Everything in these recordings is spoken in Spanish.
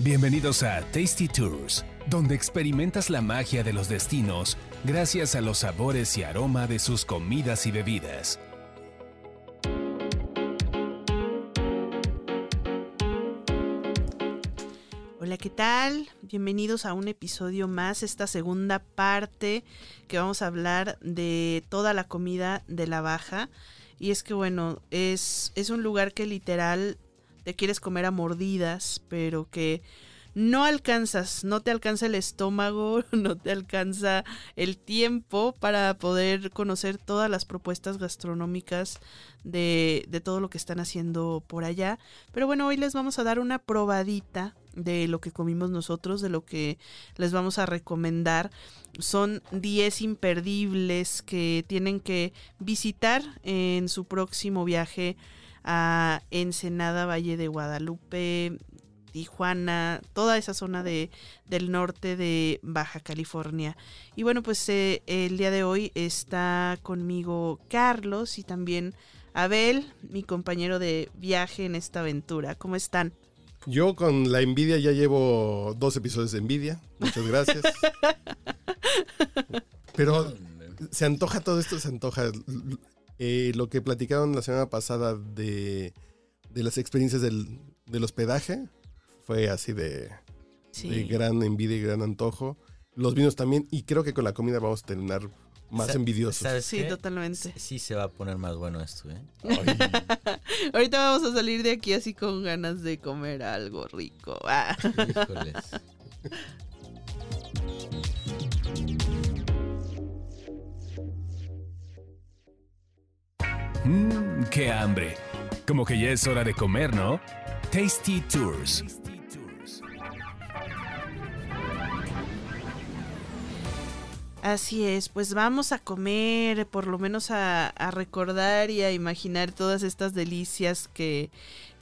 Bienvenidos a Tasty Tours, donde experimentas la magia de los destinos gracias a los sabores y aroma de sus comidas y bebidas. Hola, ¿qué tal? Bienvenidos a un episodio más, esta segunda parte que vamos a hablar de toda la comida de la baja. Y es que bueno, es, es un lugar que literal te quieres comer a mordidas, pero que no alcanzas, no te alcanza el estómago, no te alcanza el tiempo para poder conocer todas las propuestas gastronómicas de, de, todo lo que están haciendo por allá. Pero bueno, hoy les vamos a dar una probadita de lo que comimos nosotros, de lo que les vamos a recomendar. Son 10 imperdibles que tienen que visitar en su próximo viaje a Ensenada, Valle de Guadalupe, Tijuana, toda esa zona de, del norte de Baja California. Y bueno, pues eh, el día de hoy está conmigo Carlos y también Abel, mi compañero de viaje en esta aventura. ¿Cómo están? Yo con la envidia ya llevo dos episodios de envidia. Muchas gracias. Pero se antoja todo esto, se antoja. Eh, lo que platicaron la semana pasada de, de las experiencias del, del hospedaje fue así de, sí. de, gran envidia y gran antojo. Los vinos también, y creo que con la comida vamos a terminar más envidiosos. ¿sabes sí, totalmente. Sí, se va a poner más bueno esto, ¿eh? Ahorita vamos a salir de aquí así con ganas de comer algo rico. Ah. Híjoles. hambre. Como que ya es hora de comer, ¿no? Tasty Tours. Así es, pues vamos a comer, por lo menos a, recordar y a imaginar todas estas delicias que,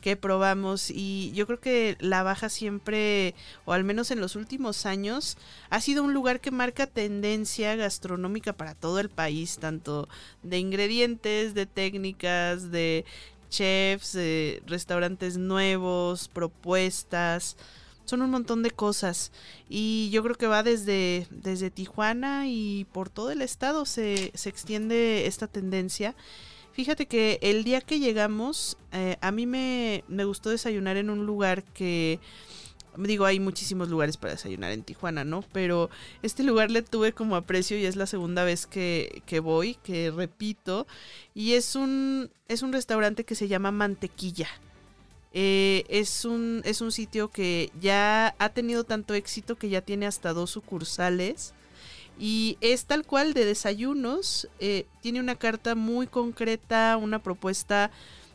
que probamos. Y yo creo que La Baja siempre, o al menos en los últimos años, ha sido un lugar que marca tendencia gastronómica para todo el país, tanto de ingredientes, de técnicas, de chefs, restaurantes nuevos, propuestas son un montón de cosas y yo creo que va desde, desde Tijuana y por todo el estado se, se extiende esta tendencia. Fíjate que el día que llegamos, eh, a mí me, me, gustó desayunar en un lugar que, digo, hay muchísimos lugares para desayunar en Tijuana, ¿no? Pero este lugar le tuve como aprecio y es la segunda vez que, que voy, que repito, y es un, es un restaurante que se llama Mantequilla. Eh, es, un, es un sitio que ya ha tenido tanto éxito que ya tiene hasta dos sucursales. Y es tal cual de desayunos. Eh, tiene una carta muy concreta, una propuesta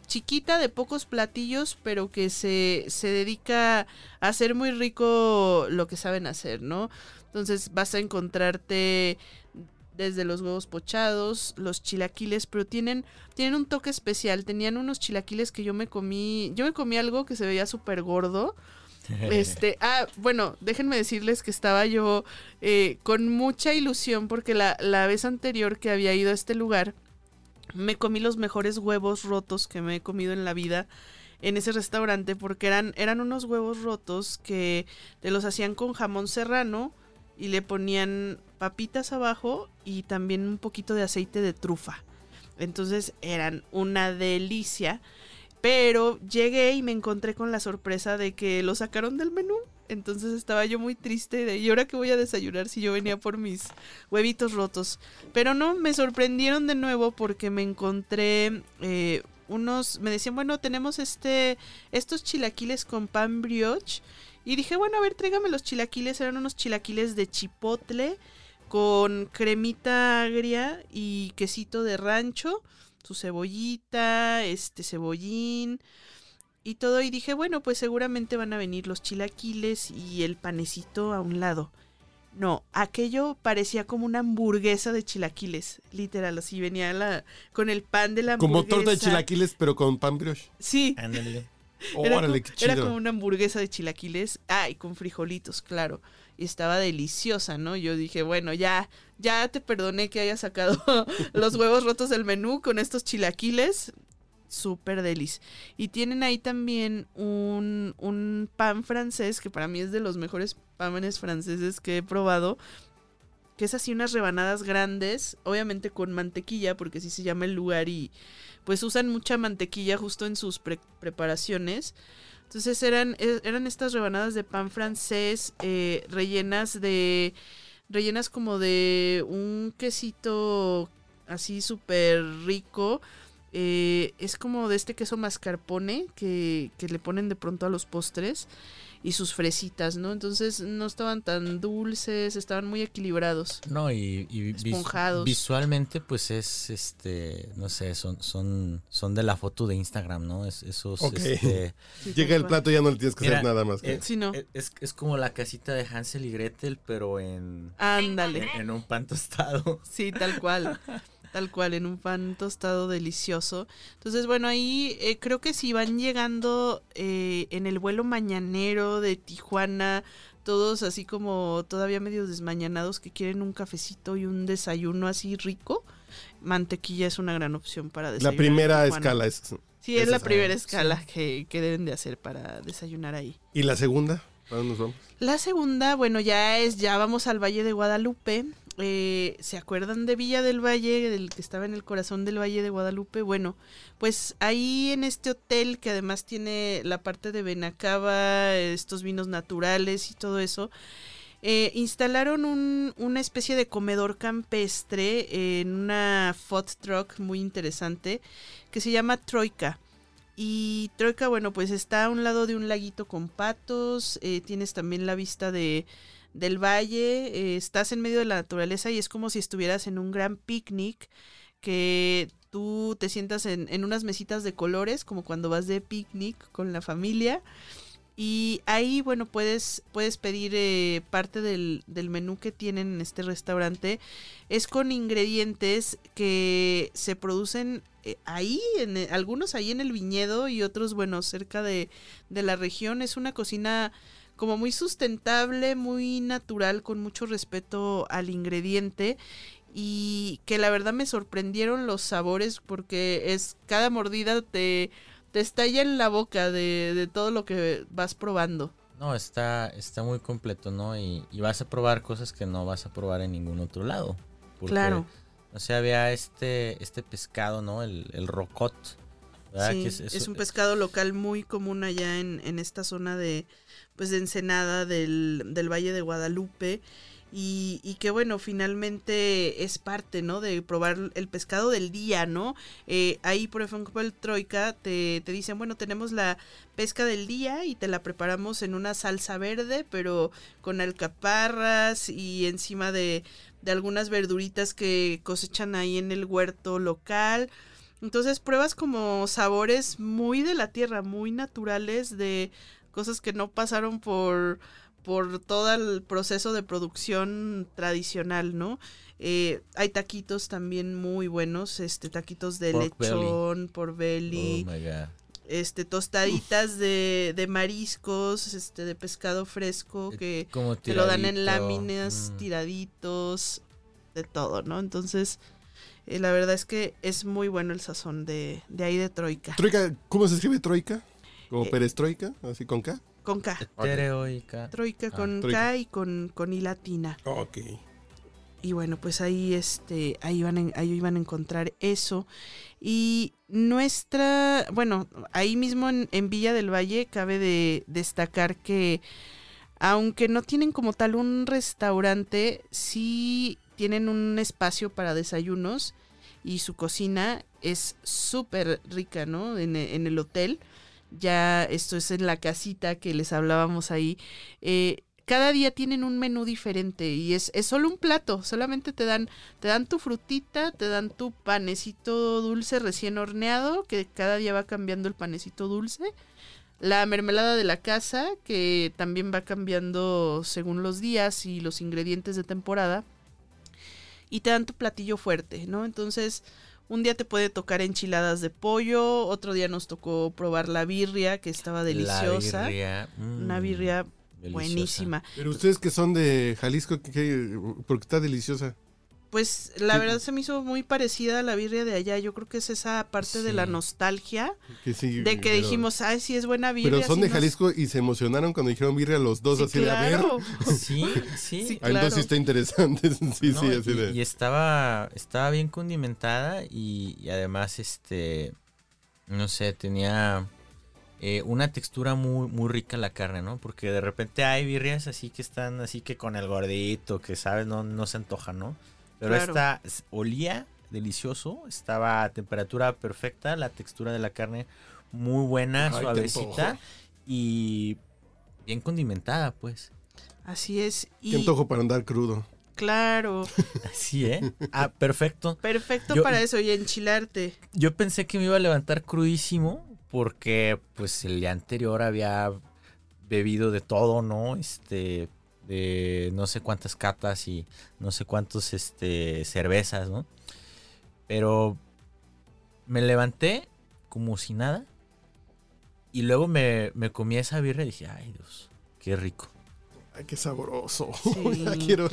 chiquita de pocos platillos, pero que se, se dedica a hacer muy rico lo que saben hacer, ¿no? Entonces vas a encontrarte desde los huevos pochados, los chilaquiles, pero tienen, tienen un toque especial. Tenían unos chilaquiles que yo me comí, yo me comí algo que se veía súper gordo. Este, ah, bueno, déjenme decirles que estaba yo eh, con mucha ilusión porque la, la vez anterior que había ido a este lugar, me comí los mejores huevos rotos que me he comido en la vida en ese restaurante porque eran, eran unos huevos rotos que te los hacían con jamón serrano y le ponían papitas abajo y también un poquito de aceite de trufa. Entonces eran una delicia. Pero llegué y me encontré con la sorpresa de que lo sacaron del menú. Entonces estaba yo muy triste de, ¿y ahora qué voy a desayunar si yo venía por mis huevitos rotos? Pero no, me sorprendieron de nuevo porque me encontré eh, unos, me decían, bueno, tenemos este, estos chilaquiles con pan brioche. Y dije, bueno, a ver, tráigame los chilaquiles. Eran unos chilaquiles de chipotle con cremita agria y quesito de rancho, su cebollita, este cebollín y todo. Y dije, bueno, pues seguramente van a venir los chilaquiles y el panecito a un lado. No, aquello parecía como una hamburguesa de chilaquiles, literal, así venía la, con el pan de la hamburguesa. Como torta de chilaquiles, pero con pan brioche. Sí. Ándale. Era, Órale, como, qué chido. era como una hamburguesa de chilaquiles. Ah, y con frijolitos, claro. Estaba deliciosa, ¿no? Yo dije, bueno, ya, ya te perdoné que hayas sacado los huevos rotos del menú con estos chilaquiles. súper delis. Y tienen ahí también un, un pan francés, que para mí es de los mejores panes franceses que he probado, que es así unas rebanadas grandes, obviamente con mantequilla, porque así se llama el lugar y pues usan mucha mantequilla justo en sus preparaciones. Entonces eran, e, eran estas rebanadas de pan francés eh, rellenas de, rellenas como de un quesito así súper rico. Eh, es como de este queso mascarpone que, que, le ponen de pronto a los postres y sus fresitas, ¿no? Entonces no estaban tan dulces, estaban muy equilibrados. No, y, esponjados. visualmente pues es, este, no sé, son, son, son de la foto de Instagram, ¿no? Es, esos, este, Llega el plato y ya no le tienes que hacer nada más. Eh, no. Eh, es, es, como la casita de Hansel y Gretel, pero en... Ándale. En, en un pan tostado. Sí, tal cual. Tal cual, en un pan tostado delicioso. Entonces, bueno, ahí eh, creo que si van llegando eh, en el vuelo mañanero de Tijuana, todos así como todavía medio desmañanados que quieren un cafecito y un desayuno así rico, mantequilla es una gran opción para desayunar. La primera escala es... Sí, es, la primera escala que, que deben de hacer para desayunar ahí. ¿Y la segunda? ¿Para dónde nos vamos? La segunda, bueno, ya es, ya vamos al Valle de Guadalupe. Eh, ¿Se acuerdan de Villa del Valle, del que estaba en el corazón del Valle de Guadalupe? Bueno, pues ahí en este hotel que además tiene la parte de Benacaba, estos vinos naturales y todo eso, eh, instalaron un, una especie de comedor campestre en una food truck muy interesante que se llama Troika. Y Troika, bueno, pues está a un lado de un laguito con patos, eh, tienes también la vista de del valle, eh, estás en medio de la naturaleza y es como si estuvieras en un gran picnic que tú te sientas en, en unas mesitas de colores, como cuando vas de picnic con la familia. Y ahí, bueno, puedes, puedes pedir eh, parte del, del, menú que tienen en este restaurante. Es con ingredientes que se producen eh, ahí, en, algunos ahí en el viñedo y otros, bueno, cerca de, de la región. Es una cocina como muy sustentable, muy natural, con mucho respeto al ingrediente y que la verdad me sorprendieron los sabores porque es cada mordida te, te estalla en la boca de, de todo lo que vas probando. No, está, está muy completo, ¿no? Y, vas a probar cosas que no vas a probar en ningún otro lado. claro. O sea, había este, este pescado, ¿no? El, el rocot. Sí, es, un pescado local muy común allá en, en esta zona de, pues de Ensenada del, del Valle de Guadalupe. Y, y, que bueno, finalmente es parte, ¿no? De probar el pescado del día, ¿no? Eh, ahí, por ejemplo, el Troika te, te dicen, bueno, tenemos la pesca del día y te la preparamos en una salsa verde, pero con alcaparras y encima de, de algunas verduritas que cosechan ahí en el huerto local. Entonces pruebas como sabores muy de la tierra, muy naturales de cosas que no pasaron por, por todo el proceso de producción tradicional, ¿no? Eh, hay taquitos también muy buenos, este taquitos de lechón, por belly. Oh este tostaditas de, de, mariscos, este de pescado fresco eh, que te lo dan en láminas, mm. tiraditos, de todo, ¿no? Entonces, eh, la verdad es que es muy bueno el sazón de, de ahí de Troika. Troika, ¿cómo se escribe Troika? ¿Como eh, perestroika? ¿Así con K? Con K. Troika. Troika ah, con K y con, con I latina. Ok. Y bueno, pues ahí, este, ahí, van ahí iban a encontrar eso. Y nuestra, bueno, ahí mismo en, en Villa del Valle cabe de destacar que aunque no tienen como tal un restaurante, sí tienen un espacio para desayunos y su cocina es súper rica, ¿no? En, en el hotel. Ya esto es en la casita que les hablábamos ahí, eh, cada día tienen un menú diferente y es, es solo un plato, solamente te dan, te dan tu frutita, te dan tu panecito dulce recién horneado, que cada día va cambiando el panecito dulce, la mermelada de la casa, que también va cambiando según los días y los ingredientes de temporada, y te dan tu platillo fuerte, ¿no? Entonces, un día te puede tocar enchiladas de pollo, otro día nos tocó probar la birria, que estaba deliciosa. Una birria mm, buenísima. Pero ustedes que son de Jalisco, ¿por qué está deliciosa? Pues la verdad se me hizo muy parecida a la birria de allá. Yo creo que es esa parte de la nostalgia. de que dijimos, ay, sí es buena birria. Pero son de Jalisco y se emocionaron cuando dijeron birria los dos así de a ver. Sí, sí. sí Entonces está interesante. sí, sí, así y, de. Y estaba, estaba bien condimentada y, además, este, no sé, tenía eh, una textura muy, muy rica la carne, ¿no? Porque de repente hay birrias así que están así que con el gordito, que sabes, no, no se antoja, ¿no? Pero esta olía delicioso, estaba a temperatura perfecta, la textura de la carne muy buena, suavecita y bien condimentada, pues. Así es. Y... Qué antojo para andar crudo. Claro. Así, ¿eh? Ah, perfecto. Perfecto para eso y enchilarte. Yo pensé que me iba a levantar crudísimo porque pues el día anterior había bebido de todo, ¿no? Este, de no sé cuántas catas y no sé cuántos este, cervezas, ¿no? Pero me levanté como si nada y luego me, comí esa birra y dije, ay Dios, qué rico. Ay, qué sabroso. quiero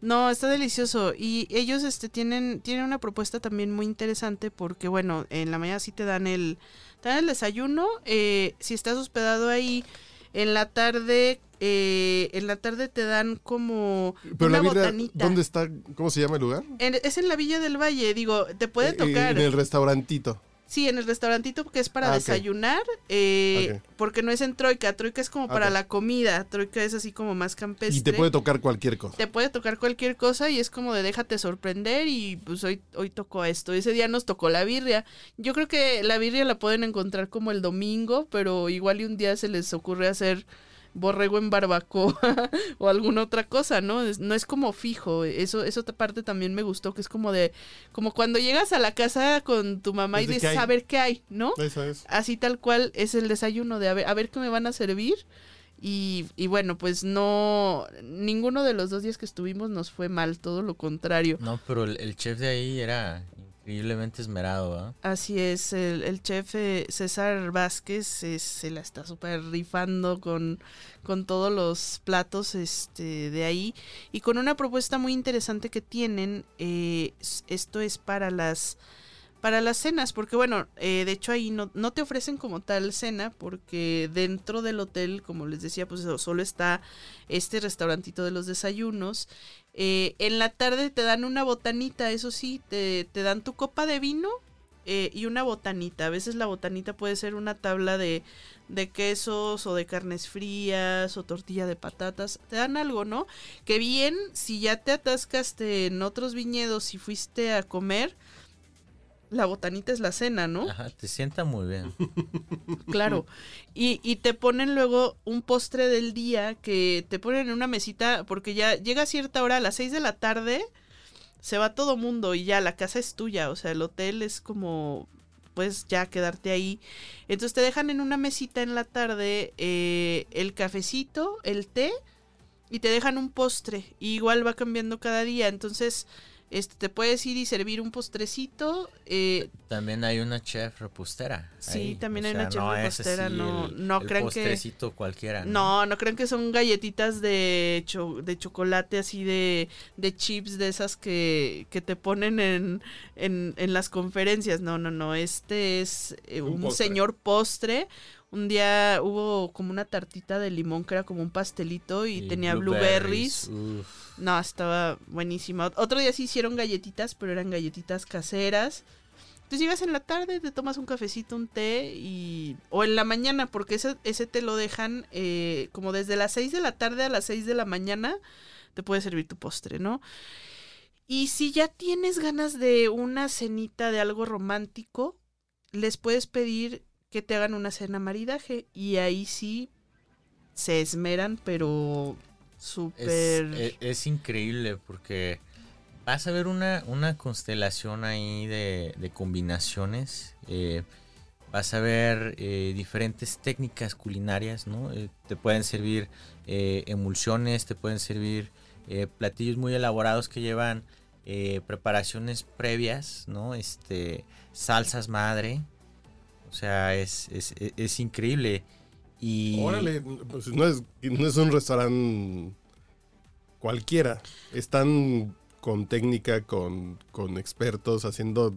No, está delicioso. Y ellos este, tienen, tienen una propuesta también muy interesante porque, bueno, en la mañana sí te dan el, te dan el desayuno. Eh, si estás hospedado ahí, en la tarde eh, en la tarde te dan como Pero una la botanita. ¿Dónde está? ¿Cómo se llama el lugar? es en la Villa del Valle, digo, te puede eh, tocar. en el restaurantito. Sí, en el restaurantito que es para ah, desayunar, eh, porque no es en Troika, Troika es como para la comida, Troika es así como más campestre. Y te puede tocar cualquier cosa. Te puede tocar cualquier cosa y es como de déjate sorprender y pues hoy, hoy tocó esto, ese día nos tocó la birria. Yo creo que la birria la pueden encontrar como el domingo, pero igual y un día se les ocurre hacer borrego en barbacoa o alguna otra cosa, ¿no? no es como fijo. Eso, esa otra parte también me gustó, que es como de, como cuando llegas a la casa con tu mamá y dices, a ver qué hay, ¿no? Eso es. Así tal cual es el desayuno de a ver, a ver qué me van a servir. Y, y, bueno, pues no, ninguno de los dos días que estuvimos nos fue mal, todo lo contrario. No, pero el chef de ahí era Increíblemente esmerado, ¿ah? Así es, el, chef eh, César Vázquez se la está súper rifando con, con todos los platos este, de ahí y con una propuesta muy interesante que tienen, eh, esto es para las para las cenas, porque bueno, eh, de hecho ahí no, no, te ofrecen como tal cena, porque dentro del hotel, como les decía, pues solo está este restaurantito de los desayunos. Eh, en la tarde te dan una botanita, eso sí, te, te dan tu copa de vino eh, y una botanita. A veces la botanita puede ser una tabla de, de quesos o de carnes frías o tortilla de patatas. Te dan algo, ¿no? Que bien, si ya te atascaste en otros viñedos y fuiste a comer, la botanita es la cena, ¿no? Ajá, te sienta muy bien. Claro. Y, y, te ponen luego un postre del día que te ponen en una mesita porque ya llega a cierta hora, a las 6 de la tarde, se va todo mundo y ya la casa es tuya, o sea, el hotel es como puedes ya quedarte ahí. Entonces te dejan en una mesita en la tarde eh, el cafecito, el té y te dejan un postre. Y igual va cambiando cada día. Entonces este, te puedes ir y servir un postrecito. Eh, también hay una chef repostera. Sí, también hay una chef repostera. no, no el creen postrecito cualquiera. ¿no? ¿no? creen que son galletitas de, de chocolate así de, de chips de esas que, que te ponen en, en, en, las conferencias. No, no, no. Este es eh, un, señor postre. Un día hubo como una tartita de limón que era como un pastelito y, tenía blueberries. No, estaba buenísima. Otro día sí hicieron galletitas, pero eran galletitas caseras. Entonces llegas en la tarde, te tomas un cafecito, un té y... O en la mañana, porque ese, ese te lo dejan eh, como desde las 6 de la tarde a las 6 de la mañana, te puede servir tu postre, ¿no? Y si ya tienes ganas de una cenita de algo romántico, les puedes pedir que te hagan una cena maridaje y ahí sí se esmeran, pero súper... Es, es, increíble porque vas a ver una, una constelación ahí de, de combinaciones. Eh, vas a ver eh, diferentes técnicas culinarias, ¿no? Eh, te pueden servir emulsiones, te pueden servir platillos muy elaborados que llevan preparaciones previas, ¿no? Este, salsas madre. O sea, es, es, es increíble. Y... Órale, pues no es, no es un restaurante cualquiera. Están con técnica, con, con expertos, haciendo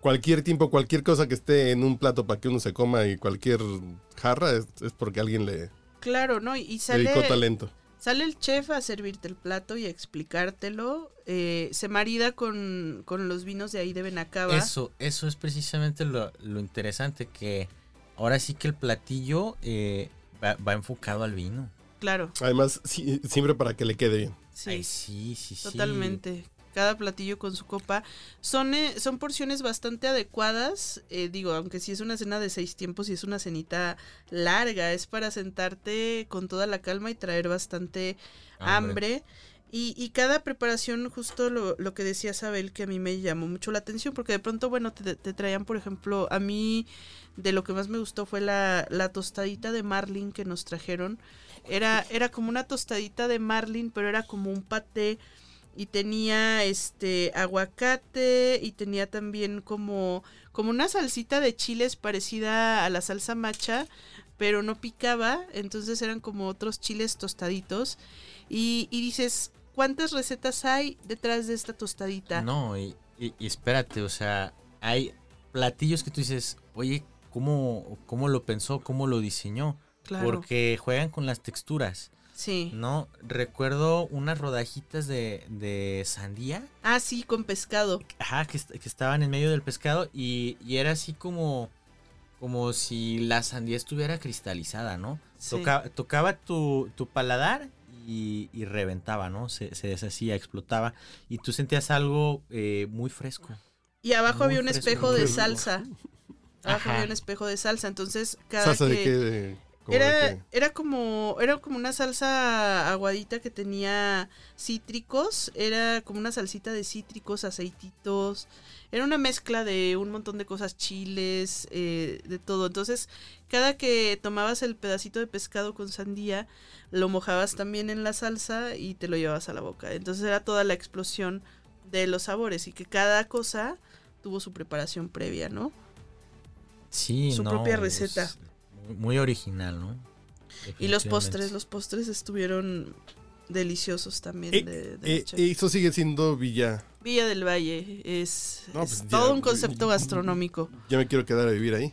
cualquier tiempo, cualquier cosa que esté en un plato para que uno se coma y cualquier jarra es, es porque alguien le Claro, ¿no? Y sale, dedicó talento. Sale el chef a servirte el plato y a explicártelo. eh, se marida con, con los vinos de ahí de Benacaba. Eso, eso es precisamente lo, lo interesante, que ahora sí que el platillo eh, va, va enfocado al vino. Claro, Además, sí- siempre para que le quede bien. sí. Ay, sí, sí, sí. Cada platillo con su copa. Son, eh, son porciones bastante adecuadas. eh, digo, aunque si es una cena de seis tiempos y es una cenita larga, es para sentarte con toda la calma y traer bastante hambre. Y, y cada preparación, justo lo, lo que decía Sabel, que a mí me llamó mucho la atención, porque de pronto, bueno, te, te traían, por ejemplo, a mí de lo que más me gustó fue la, la tostadita de marlin que nos trajeron. Era, era como una tostadita de marlin, pero era como un paté y tenía este aguacate y tenía también como como una salsita de chiles parecida a la salsa macha, pero no picaba, entonces eran como otros chiles tostaditos y, y dices, ¿cuántas recetas hay detrás de esta tostadita? No, y, y- y espérate, o sea, hay platillos que tú dices, oye, ¿cómo, cómo lo pensó? ¿Cómo lo diseñó? claro. Porque juegan con las texturas, Sí. ¿no? Recuerdo unas rodajitas de, de sandía, Ah, sí, con pescado. ajá, que, que estaban en medio del pescado y, y era así como, como si la sandía estuviera cristalizada, ¿no? Sí. Toca- tocaba tu, tu paladar y, y reventaba, ¿no? Se, se deshacía, explotaba y tú sentías algo eh, muy fresco. Y abajo Muy había un fresco, espejo de salsa. Abajo Ajá. había un espejo de salsa, entonces cada ¿Salsa que... de qué? De Era, era como era como una salsa aguadita que tenía cítricos, era como una salsita de cítricos, aceititos, era una mezcla de un montón de cosas, chiles, eh, de todo. Entonces, cada que tomabas el pedacito de pescado con sandía, lo mojabas también en la salsa y te lo llevabas a la boca. Entonces era toda la explosión de los sabores y que cada cosa tuvo su preparación previa, ¿no? Sí, Su no, propia receta. Muy- original, ¿no? Y los postres, los postres estuvieron deliciosos también Eh, de, de Eh, eso sigue siendo Villa. Villa del Valle es, No, es pues ya, todo un concepto gastronómico. Ya me quiero quedar a vivir ahí.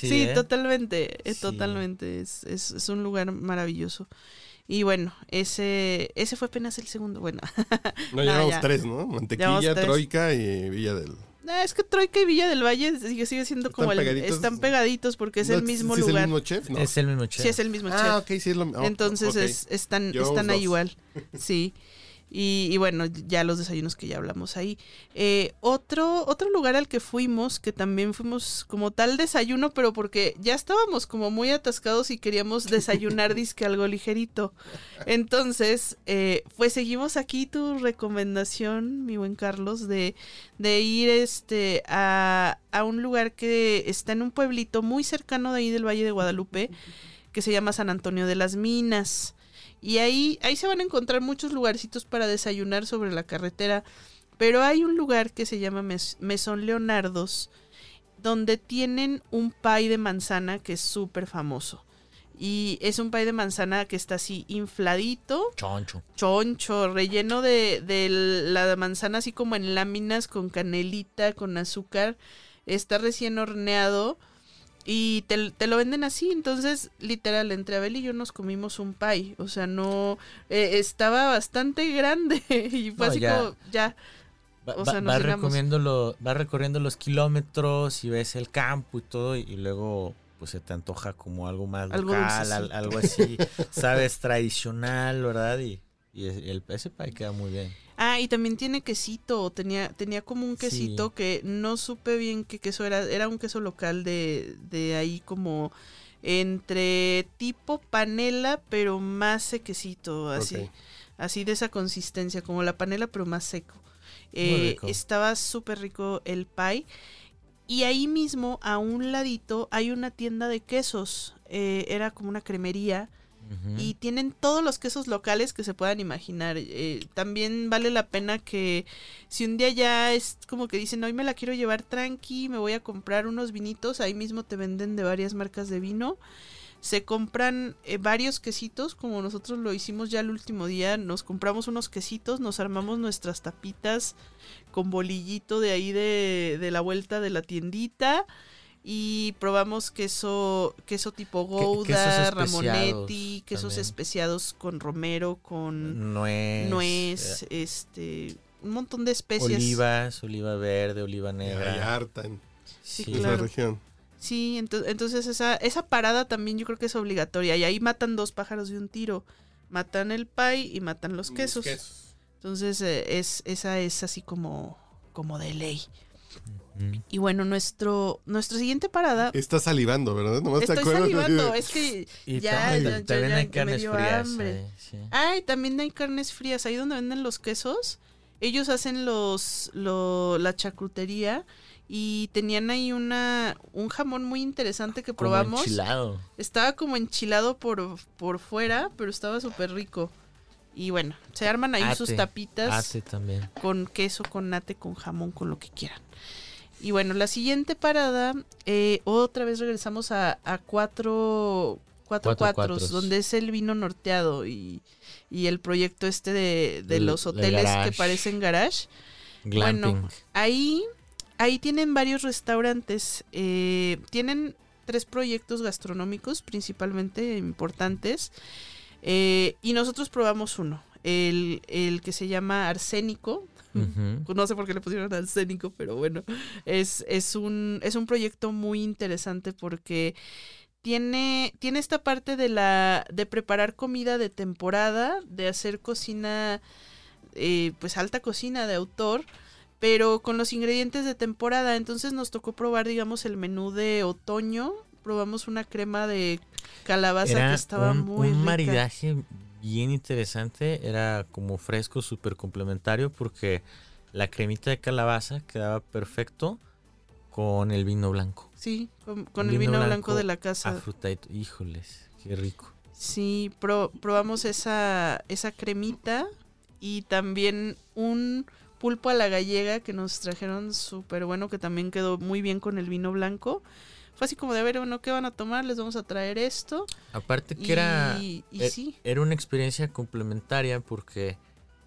Sí, Sí, ¿eh? totalmente, eh, Sí. totalmente. Es, es, es un lugar maravilloso. Y bueno, ese ese fue apenas el segundo. Bueno, No, Ah, llevamos ya. tres, ¿no? Mantequilla, tres. Troika y Villa del. Ah, es que Troika y Villa del Valle sigue, sigue siendo como el... pegaditos? Están pegaditos porque es No, el mismo ¿sí ¿Es lugar. el mismo chef? No. Es el mismo chef. Sí, es el mismo chef. ah, ok, sí es lo mismo. Entonces ok. es, están, están ahí igual. Sí. Y, y bueno, ya los desayunos que ya hablamos ahí. Eh, otro, otro lugar al que fuimos, que también fuimos como tal desayuno, pero porque ya estábamos como muy atascados y queríamos desayunar disque algo ligerito. Entonces, eh, pues seguimos aquí tu recomendación, mi buen Carlos, de, de ir este a, a un lugar que está en un pueblito muy cercano de ahí del Valle de Guadalupe, que se llama San Antonio de las Minas. Y ahí, ahí se van a encontrar muchos lugarcitos para desayunar sobre la carretera. Pero hay un lugar que se llama Mes- Mesón Leonardos, donde tienen un pie de manzana que es súper famoso. Y es un pie de manzana que está así infladito, Choncho. choncho, relleno de, de la manzana así como en láminas con canelita, con azúcar. Está recién horneado y te, te lo venden así. Entonces, literal, entre Abel y yo nos comimos un pie. O sea, no. eh, estaba bastante grande y fue No, así ya. como, ya. Va, O sea, va recorriendo lo- va recorriendo los kilómetros y ves el campo y todo, y, y luego pues se te antoja como algo más Algo local, al- algo así, sabes, tradicional, ¿verdad? Y, y el, ese pie queda muy bien. Ah, y también tiene quesito. Tenía, tenía como un Sí. quesito que no supe bien qué queso era. Era un queso local de, de ahí como entre tipo panela, pero más sequecito, así. Así de esa consistencia, como la panela, pero más seco. Eh, estaba súper rico el pie. Y ahí mismo, a un ladito, hay una tienda de quesos. Eh, era como una cremería. Y tienen todos los quesos locales que se puedan imaginar. Eh, también vale la pena que si un día ya es como que dicen, hoy me la quiero llevar tranqui, me voy a comprar unos vinitos, ahí mismo te venden de varias marcas de vino. se compran eh, varios quesitos, como nosotros lo hicimos ya el último día, nos compramos unos quesitos, nos armamos nuestras tapitas con bolillito de ahí de, de la vuelta de la tiendita y probamos queso queso tipo Gouda, Ramonetti, quesos especiados con romero, con nuez, nuez eh, este, un montón de especias. Olivas, oliva verde, oliva negra. Hay harta en Sí, esa claro. región. Sí, ento- entonces esa, esa parada también yo creo que es obligatoria. Y ahí matan dos pájaros de un tiro. Matan el pie y matan los quesos. Entonces eh, es, esa es así como, como de ley. Mm. Y bueno, nuestro, nuestra siguiente parada. Estás salivando, ¿verdad? Nomás te Estoy acuerdas. salivando, es que Y ya, tam- ya, tam- ya, también ya hay carnes dio frías. hambre. ahí, sí. Ay, también hay carnes frías. Ahí donde venden los quesos, ellos hacen los, lo- la charcutería y tenían ahí una, un jamón muy interesante que Como probamos. enchilado. Estaba como enchilado por, por fuera, pero estaba súper rico. Y bueno, se arman ahí sus tapitas Ate también. con queso, con nate, con jamón, con lo que quieran. Y bueno, la siguiente parada, eh, otra vez regresamos a, a cuatro, cuatro Cuatro cuatros, cuatros. donde es el vino norteado y, y el proyecto este de, de los hoteles que parecen garage. Glamping. Bueno, ahí, ahí tienen varios restaurantes. eh, tienen tres proyectos gastronómicos principalmente importantes. eh, y nosotros probamos uno. El, el que se llama Arsénico. No sé por qué le pusieron arsénico, pero bueno. Es, es, un, es un proyecto muy interesante porque tiene, tiene esta parte de la. de preparar comida de temporada, de hacer cocina. eh, pues alta cocina de autor. Pero con los ingredientes de temporada. Entonces nos tocó probar, digamos, el menú de otoño. Probamos una crema de calabaza Era que estaba un, muy un rica. maridaje bien interesante. Era como fresco, súper complementario porque la cremita de calabaza quedaba perfecto con el vino blanco. Sí, con, con el vino blanco, de la casa. Afrutadito. Híjoles, qué rico. Sí, pro- probamos esa, esa cremita y también un pulpo a la gallega que nos trajeron súper bueno, que también quedó muy bien con el vino blanco. Fue así como de, a ver, bueno, ¿qué van a tomar? Les vamos a traer esto. Aparte que Y, era, y eh, sí, era una experiencia complementaria porque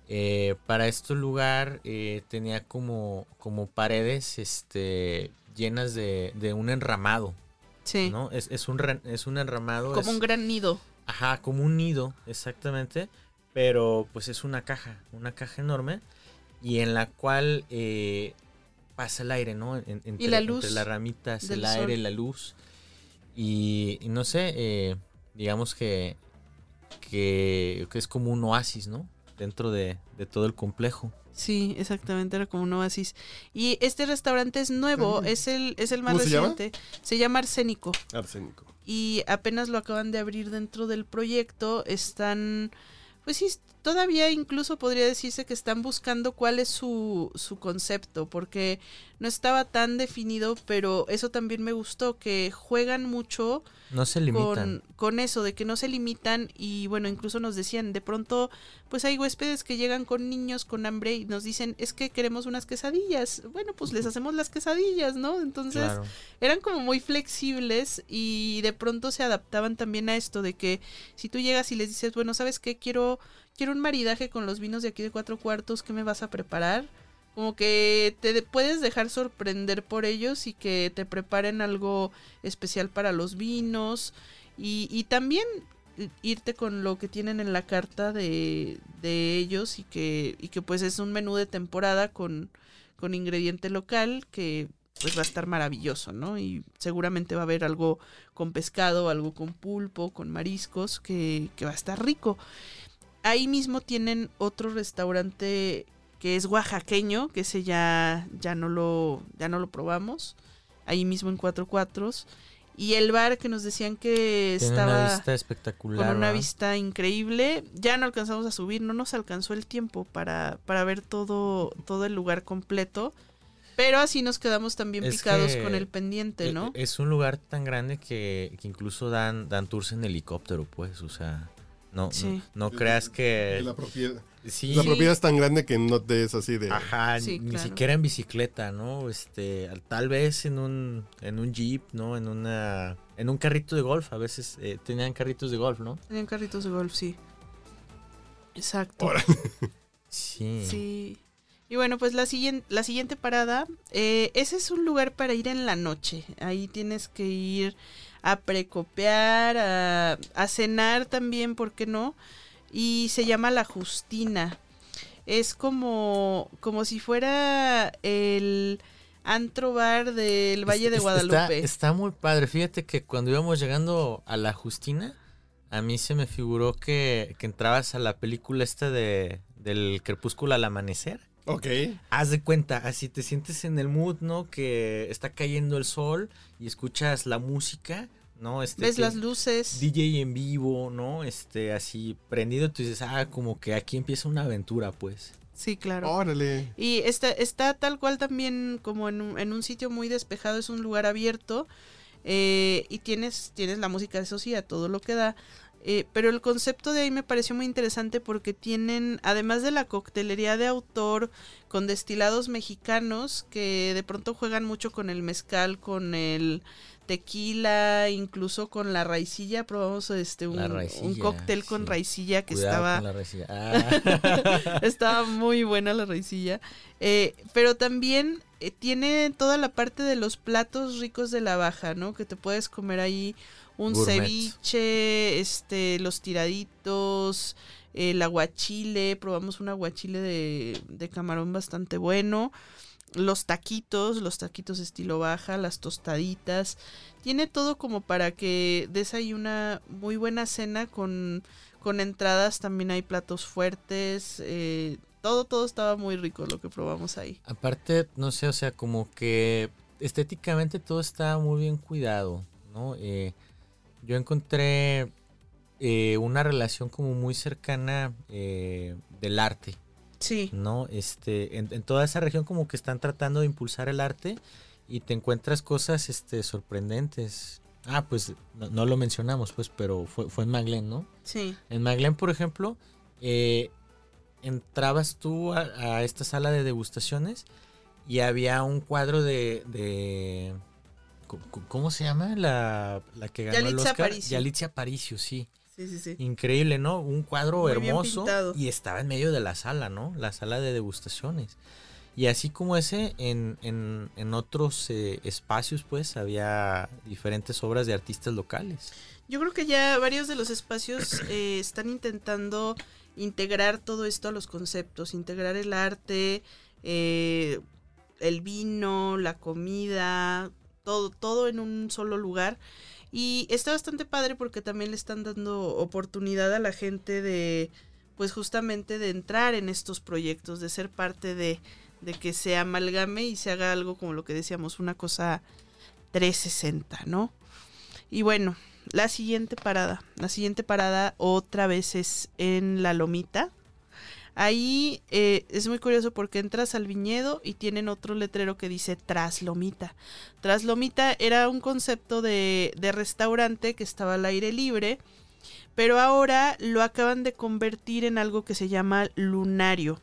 eh, para este lugar eh, tenía como, como paredes este, llenas de, de un enramado, sí, ¿no? Es, es, un, es un enramado. como es- un gran nido. Ajá, como un nido, exactamente. Pero pues es una caja, una caja enorme. Y en la cual eh, pasa el aire, ¿no? En- entre, la luz Entre las ramitas, del el aire, sol. la luz. Y, y no sé, eh, digamos que, que, que es como un oasis, ¿no? Dentro de, de todo el complejo. Sí, exactamente, era como un oasis. Y este restaurante es nuevo, Ujú. es el, es el más ¿Cómo se llama? reciente. Se llama Arsénico. Arsénico. y apenas lo acaban de abrir dentro del proyecto. Están, pues sí, todavía incluso podría decirse que están buscando cuál es su, su concepto, porque no estaba tan definido, pero eso también me gustó, que juegan mucho No se limitan. con, con eso, de que no se limitan y bueno, incluso nos decían, de pronto, pues hay huéspedes que llegan con niños con hambre y nos dicen, es que queremos unas quesadillas. Bueno, pues les hacemos las quesadillas, ¿no? Entonces Claro. eran como muy flexibles y de pronto se adaptaban también a esto de que si tú llegas y les dices, bueno, ¿sabes qué? Quiero, quiero un maridaje con los vinos de aquí de cuatro cuartos, ¿qué me vas a preparar? Como que te de- puedes dejar sorprender por ellos y que te preparen algo especial para los vinos y, también irte con lo que tienen en la carta de, de ellos y que, y que pues es un menú de temporada con, con ingrediente local que pues va a estar maravilloso, ¿no? Y seguramente va a haber algo con pescado, algo con pulpo, con mariscos, que, que va a estar rico. Ahí mismo tienen otro restaurante que es oaxaqueño, que ese ya, ya, no, lo, ya no lo probamos. Ahí mismo en Cuatro Cuatros. Y el bar que nos decían que Tiene estaba una vista espectacular. con una ¿verdad? vista increíble. Ya no alcanzamos a subir, no nos alcanzó el tiempo para, para ver todo, todo el lugar completo. Pero así nos quedamos también Es picados con el pendiente, E- ¿no? Es un lugar tan grande que, que incluso dan, dan tours en helicóptero, pues, o sea, No, Sí. no, no creas que... La propiedad, Sí, la propiedad es tan grande que no te es así de... Ajá, Sí, ni claro. siquiera en bicicleta, ¿no? Este, al- tal vez en un, en un jeep, ¿no? En una, en un carrito de golf, a veces eh, tenían carritos de golf, ¿no? Tenían carritos de golf, sí. Exacto. Ahora, Sí. Sí. Y bueno, pues la siguiente, la siguiente parada, eh, ese es un lugar para ir en la noche. Ahí tienes que ir a precopiar, a, a cenar también, ¿por qué no? Y se llama La Justina. Es como, como si fuera el antro bar del Valle de Guadalupe. Está, está muy padre. Fíjate que cuando íbamos llegando a la Justina, a mí se me figuró que, que entrabas a la película esta de del crepúsculo al amanecer. ok. Haz de cuenta, así te sientes en el mood, ¿no? Que está cayendo el sol y escuchas la música, ¿no? Este, ¿Ves que- las luces? DJ en vivo, ¿no? Este, así prendido, tú dices, ah, como que aquí empieza una aventura, pues. Sí, claro. Órale. Y está, está tal cual también como en un, en un sitio muy despejado, es un lugar abierto eh, y tienes, tienes la música, eso sí, a todo lo que da. Eh, pero el concepto de ahí me pareció muy interesante porque tienen, además de la coctelería de autor con destilados mexicanos que de pronto juegan mucho con el mezcal, con el tequila, incluso con la raicilla, probamos este un, cóctel con sí. raicilla que Cuidado estaba con la raicilla. Ah. estaba muy buena la raicilla. Eh, pero también eh, tiene toda la parte de los platos ricos de la baja, ¿no? Que te puedes comer ahí un Gourmet. ceviche, este, los tiraditos, el aguachile. Probamos un aguachile de, de camarón bastante bueno. Los taquitos, los taquitos estilo baja, las tostaditas. Tiene todo como para que des ahí una muy buena cena con con entradas también hay platos fuertes. eh, todo, todo estaba muy rico lo que probamos ahí. Aparte, no sé, o sea, como que estéticamente todo está muy bien cuidado, ¿no? Eh, yo encontré eh, una relación como muy cercana eh, del arte, Sí, ¿no? Este, en, en toda esa región como que están tratando de impulsar el arte y te encuentras cosas este, sorprendentes. Ah, pues no, no lo mencionamos, pues, pero fue, fue en Maglen, ¿no? sí. En Maglen, por ejemplo, eh, entrabas tú a, a esta sala de degustaciones y había un cuadro de... de- ¿Cómo se llama? La, la que ganó el Yalitza Oscar. Aparicio. Yalitza Aparicio, sí. Sí, sí, sí. Increíble, ¿no? Un cuadro Muy hermoso y estaba en medio de la sala, ¿no? La sala de degustaciones. Y así como ese, en, en- en otros eh, espacios, pues, había diferentes obras de artistas locales. Yo creo que ya varios de los espacios eh, están intentando integrar todo esto a los conceptos, integrar el arte, eh, el vino, la comida, todo, todo en un solo lugar. Y está bastante padre porque también le están dando oportunidad a la gente de, pues justamente de entrar en estos proyectos, de ser parte de, de que se amalgame y se haga algo como lo que decíamos, una cosa 360, ¿no? Y bueno, la siguiente parada, la siguiente parada otra vez es en La Lomita. Ahí eh, es muy curioso porque entras al viñedo y tienen otro letrero que dice Traslomita. Traslomita era un concepto de, de restaurante que estaba al aire libre, pero ahora lo acaban de convertir en algo que se llama lunario.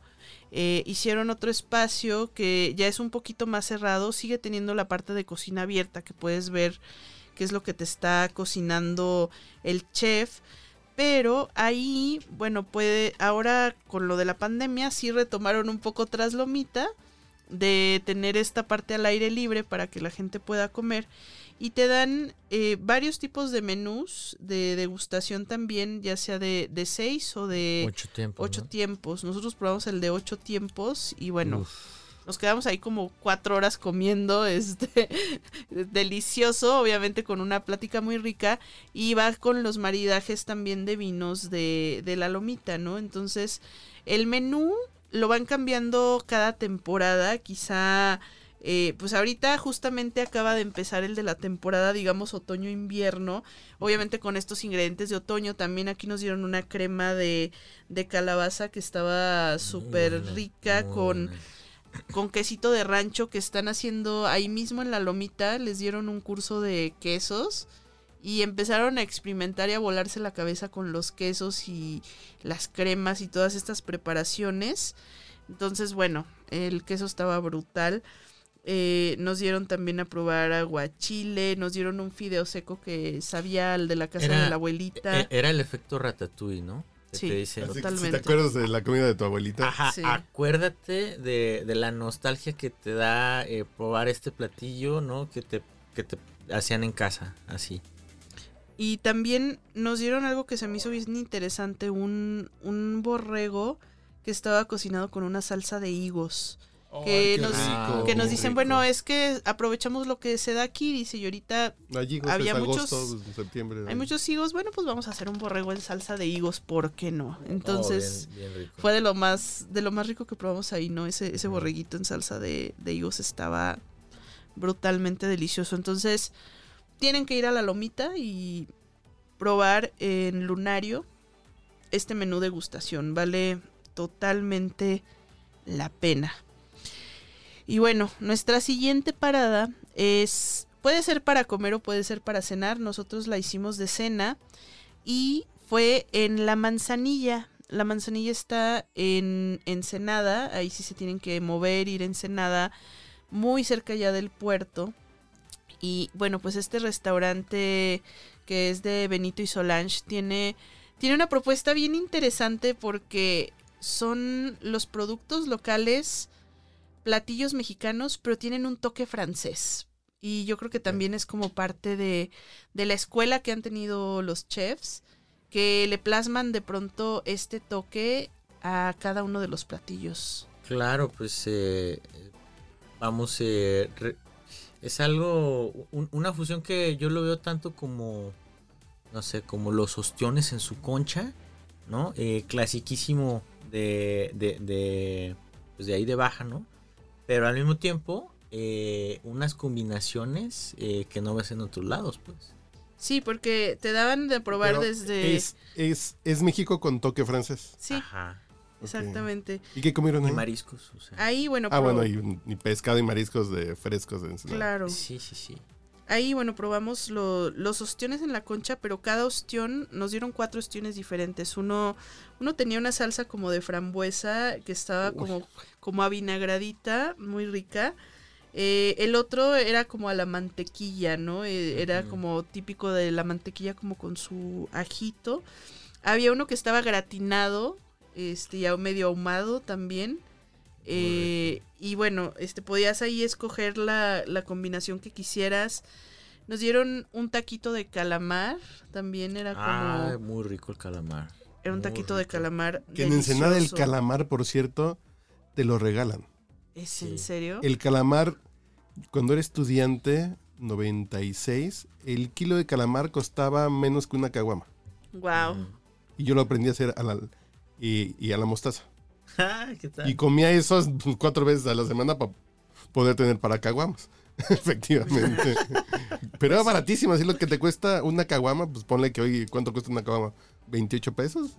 Eh, hicieron otro espacio que ya es un poquito más cerrado, sigue teniendo la parte de cocina abierta que puedes ver qué es lo que te está cocinando el chef. Pero ahí, bueno, puede, ahora con lo de la pandemia, sí retomaron un poco tras lomita de tener esta parte al aire libre para que la gente pueda comer. Y te dan eh, varios tipos de menús de degustación también, ya sea de, de seis o de Ocho tiempos. ocho ¿no? tiempos. Nosotros probamos el de ocho tiempos y bueno, Uf. Nos quedamos ahí como cuatro horas comiendo, este, delicioso, obviamente con una plática muy rica y va con los maridajes también de vinos de, de la lomita, ¿no? Entonces, el menú lo van cambiando cada temporada, quizá, eh, pues ahorita justamente acaba de empezar el de la temporada, digamos, otoño-invierno, obviamente con estos ingredientes de otoño, también aquí nos dieron una crema de, de calabaza que estaba súper Muy buena, rica con buena. Con quesito de rancho que están haciendo ahí mismo en la lomita. Les dieron un curso de quesos y empezaron a experimentar y a volarse la cabeza con los quesos y las cremas y todas estas preparaciones. Entonces, bueno, el queso estaba brutal. Eh, nos dieron también a probar aguachile, nos dieron un fideo seco que sabía al de la casa de la abuelita. E, era el efecto ratatouille, ¿no? Sí, totalmente. Si te acuerdas de la comida de tu abuelita. Ajá, acuérdate de, la nostalgia que te da eh, probar este platillo, ¿no? Que te, que te hacían en casa, así. Y también nos dieron algo que se me hizo bien interesante, un, un borrego que estaba cocinado con una salsa de higos que, nos, que nos dicen, bueno, es que aprovechamos lo que se da aquí, dice, y ahorita había muchos Hay muchos higos, bueno, pues vamos a hacer un borrego en salsa de higos, ¿por qué no? Entonces, oh, fue de lo más de lo más rico que probamos ahí, ¿no? Ese ese borreguito en salsa de, de higos estaba brutalmente delicioso. Entonces, tienen que ir a la lomita y probar en Lunario este menú degustación, vale totalmente la pena. Y bueno, nuestra siguiente parada es, puede ser para comer o puede ser para cenar. Nosotros la hicimos de cena y fue en La Manzanilla. La Manzanilla está en Ensenada, ahí sí se tienen que mover, ir a Ensenada, muy cerca ya del puerto. Y bueno, pues este restaurante que es de Benito y Solange tiene, tiene una propuesta bien interesante porque son los productos locales platillos mexicanos, pero tienen un toque francés. Y yo creo que también es como parte de, la escuela que han tenido los chefs, que le plasman de pronto este toque a cada uno de los platillos. Claro, pues eh, vamos, eh, es algo, una fusión que yo lo veo tanto como, no sé, como los ostiones en su concha, ¿no? Eh, clasiquísimo de, de, de, pues de ahí de baja, ¿no? Pero al mismo tiempo, eh, unas combinaciones eh, que no ves en otros lados, pues. Sí, porque te daban de probar desde... Es, es, es, México con toque francés. Sí. Ajá. Exactamente. ¿Y qué comieron ahí? Y mariscos. Ahí, bueno. Ah, bueno, y, pescado y mariscos de frescos. De claro. Sí, sí, sí. Ahí, bueno, probamos los ostiones en la concha, pero cada ostión nos dieron cuatro ostiones diferentes. Uno, uno tenía una salsa como de frambuesa que estaba como, como avinagradita, muy rica. Eh, el otro era como a la mantequilla, ¿no? Eh, era como típico de la mantequilla como con su ajito. Había uno que estaba gratinado, este, ya medio ahumado también. Eh, y bueno, este podías ahí escoger la, combinación que quisieras. Nos dieron un taquito de calamar, también era como... Ah, muy rico el calamar. Era un taquito de calamar. Que en Ensenada el calamar, por cierto, te lo regalan. ¿Es en serio? El calamar, cuando era estudiante, 96, el kilo de calamar costaba menos que una caguama. Wow. Y yo lo aprendí a hacer a la, y, y a la mostaza. Y comía esos cuatro veces a la semana para poder tener para caguamas. Efectivamente. Pero era baratísimo, así lo que te cuesta una caguama, pues ponle que hoy, ¿cuánto cuesta una caguama? ¿28 pesos?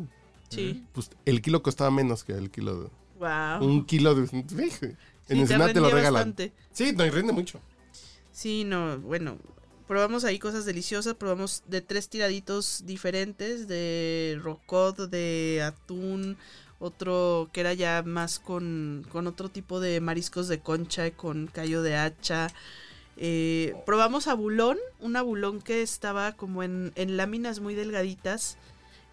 Sí. Pues el kilo costaba menos que el kilo de... Wow. Un kilo de... En el te, te lo regalan. Sí, no, y rinde mucho. Sí, no, bueno, probamos ahí cosas deliciosas, probamos de tres tiraditos diferentes, de rocot, de atún, otro que era ya más con, con otro tipo de mariscos de concha, con callo de hacha. Eh, probamos abulón, un abulón que estaba como en, en láminas muy delgaditas,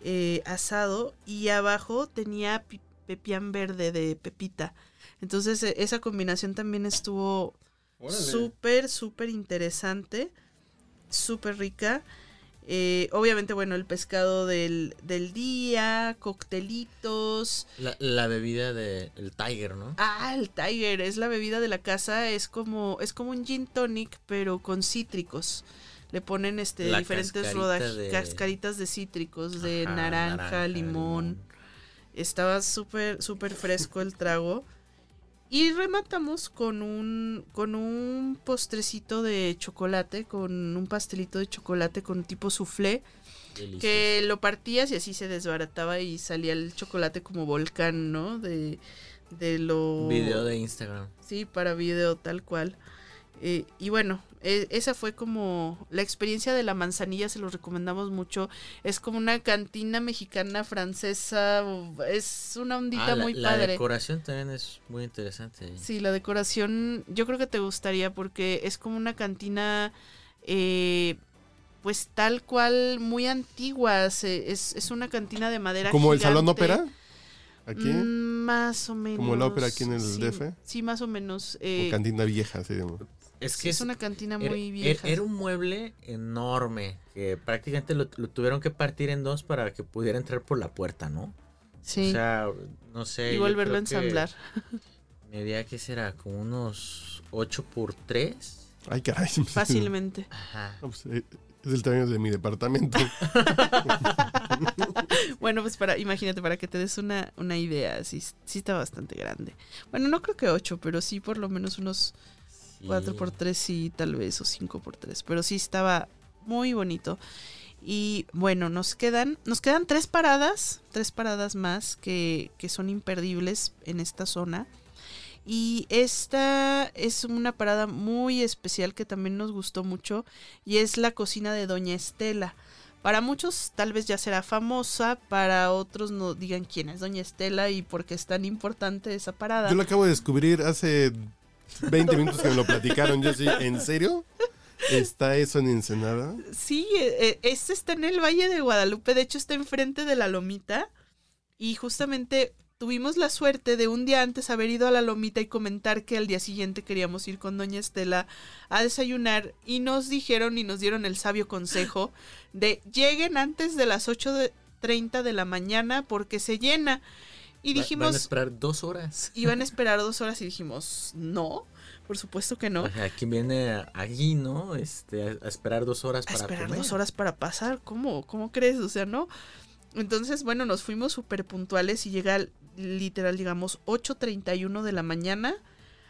eh, asado, y abajo tenía pepián verde de pepita. Entonces e, esa combinación también estuvo súper, súper interesante, súper rica. Eh, obviamente, bueno, el pescado del, día, coctelitos. La, bebida del Tiger, ¿no? Ah, el Tiger, es la bebida de la casa, es como, es como un gin tonic, pero con cítricos. Le ponen este diferentes rodajas, cascaritas de cítricos, de naranja, limón. Estaba súper, súper fresco el trago. Y rematamos con un, con un postrecito de chocolate, con un pastelito de chocolate con tipo soufflé. Que lo partías y así se desbarataba y salía el chocolate como volcán, ¿no? De, de lo... Video de Instagram. Sí, para video tal cual. Eh, y bueno, e- esa fue como la experiencia de la manzanilla, se los recomendamos mucho. Es como una cantina mexicana francesa, o- es una ondita Ah, la, muy la padre. decoración también es muy interesante. Sí, la decoración yo creo que te gustaría porque es como una cantina, eh, pues tal cual, muy antigua. se- es, es una cantina de madera. Como el Salón. Ópera. Aquí. Mm, más o menos. ¿Como la ópera aquí en el sí, DF? Sí, más o menos. o eh, cantina vieja, se llama. Es que es es, una cantina era, muy era- vieja. era un mueble enorme que prácticamente lo, lo tuvieron que partir en dos para que pudiera entrar por la puerta, ¿no? sí, O sea, no sé. y volverlo a ensamblar. Medía que será como unos 8 por 3. Ay, caray. Fácilmente. Ajá. No, pues, eh, es el tamaño de mi departamento. Bueno, pues para, imagínate, para que te des una, una idea, sí, sí está bastante grande. Bueno, no creo que 8, pero sí por lo menos unos Sí. 4 por 3 sí, tal vez, o 5 por 3 Pero sí estaba muy bonito. Y bueno, nos quedan, nos quedan tres paradas, tres paradas más que, que son imperdibles en esta zona. Y esta es una parada muy especial que también nos gustó mucho y es la cocina de Doña Estela. Para muchos tal vez ya será famosa, para otros no digan quién es Doña Estela y por qué es tan importante esa parada. Yo lo acabo de descubrir hace 20 minutos que me lo platicaron. Yo sí, ¿en serio? ¿Está eso en Ensenada? Sí, este está en el Valle de Guadalupe, de hecho está enfrente de la Lomita y justamente tuvimos la suerte de un día antes haber ido a la Lomita y comentar que al día siguiente queríamos ir con Doña Estela a desayunar y nos dijeron y nos dieron el sabio consejo de lleguen antes de las 8.30 de la mañana porque se llena. Y Va- Van a dijimos, esperar dos horas. iban a esperar dos horas y dijimos, no, por supuesto que no. ¿quién viene aquí, no? Este, a, a esperar dos horas a para esperar comer. dos horas para pasar. ¿Cómo? ¿Cómo crees? O sea, ¿no? Entonces, bueno, nos fuimos súper puntuales y llega literal, digamos, 8.31 de la mañana.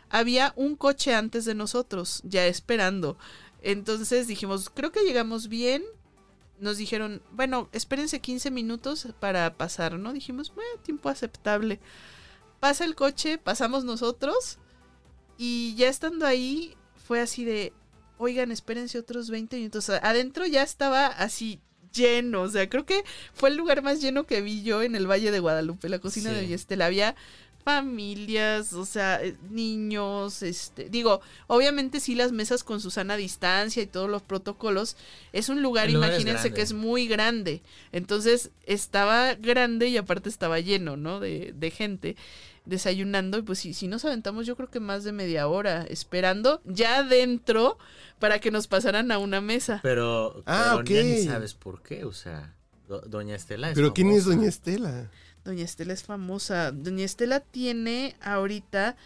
Había un coche antes de nosotros, ya esperando. Entonces dijimos, creo que llegamos bien. Nos dijeron, bueno, espérense 15 minutos para pasar, ¿no? Dijimos, bueno, tiempo aceptable. Pasa el coche, pasamos nosotros. Y ya estando ahí, fue así de, oigan, espérense otros 20 minutos. Adentro ya estaba así lleno, o sea, creo que fue el lugar más lleno que vi yo en el Valle de Guadalupe, la cocina Sí. de Villestela. Había familias, o sea, eh, niños, este, digo, obviamente sí las mesas con su sana distancia y todos los protocolos. Es un lugar, lugar imagínense que es muy grande. Entonces estaba grande y aparte estaba lleno, ¿no? De, de gente desayunando y pues si, si nos aventamos yo creo que más de media hora esperando ya adentro para que nos pasaran a una mesa. Pero, Ah, pero ya ni ok. sabes por qué, o sea, do- Doña Estela es ¿Pero quién es. Doña Estela? Doña Estela es famosa. Doña Estela tiene ahorita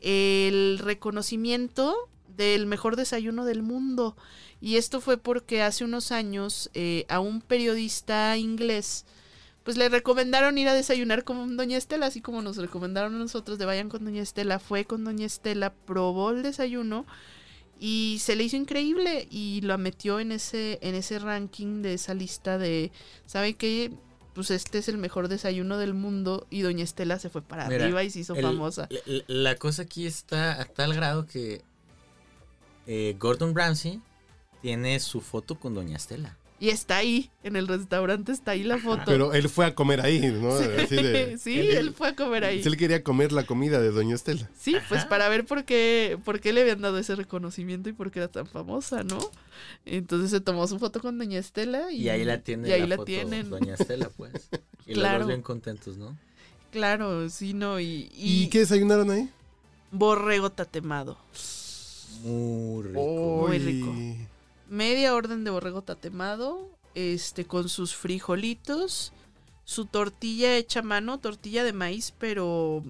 el reconocimiento del mejor desayuno del mundo. Y esto fue porque hace unos años eh, a un periodista inglés pues le recomendaron ir a desayunar con Doña Estela, así como nos recomendaron a nosotros de vayan con Doña Estela. Fue con Doña Estela, probó el desayuno y se le hizo increíble y lo metió en ese, en ese ranking de esa lista de, ¿sabe qué? Pues este es el mejor desayuno del mundo y Doña Estela se fue para Mira, arriba y se hizo El- famosa. La, la cosa aquí está a tal grado que eh, Gordon Ramsay tiene su foto con Doña Estela. Y está ahí, en el restaurante está ahí la foto. Pero él fue a comer ahí, ¿no? Así de- sí, él fue a comer ahí. Él quería comer la comida de Doña Estela. Sí, pues para ver por qué, por qué le habían dado ese reconocimiento y por qué era tan famosa, ¿no? Entonces se tomó su foto con Doña Estela y, Y, ahí la tiene y ahí la, la foto tienen. Doña Estela, pues. Y Claro. los dos bien contentos, ¿no? Claro, sí, no, y, ¿Y, y qué desayunaron ahí? borrego tatemado. Muy rico. Muy Uy. rico. Media orden de borrego tatemado, este, con sus frijolitos, su tortilla hecha a mano, tortilla de maíz, pero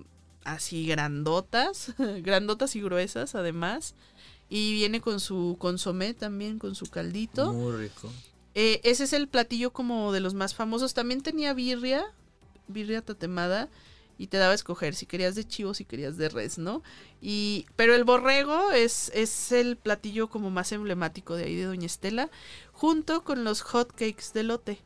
así grandotas, grandotas y gruesas además. Y viene con su consomé también, con su caldito. Muy rico. Eh, ese es el platillo como de los más famosos. También tenía birria, birria tatemada, y te daba a escoger si querías de chivo, si querías de res, ¿no? Y, pero el borrego es, es el platillo como más emblemático de ahí de Doña Estela, junto con los hot cakes de lote.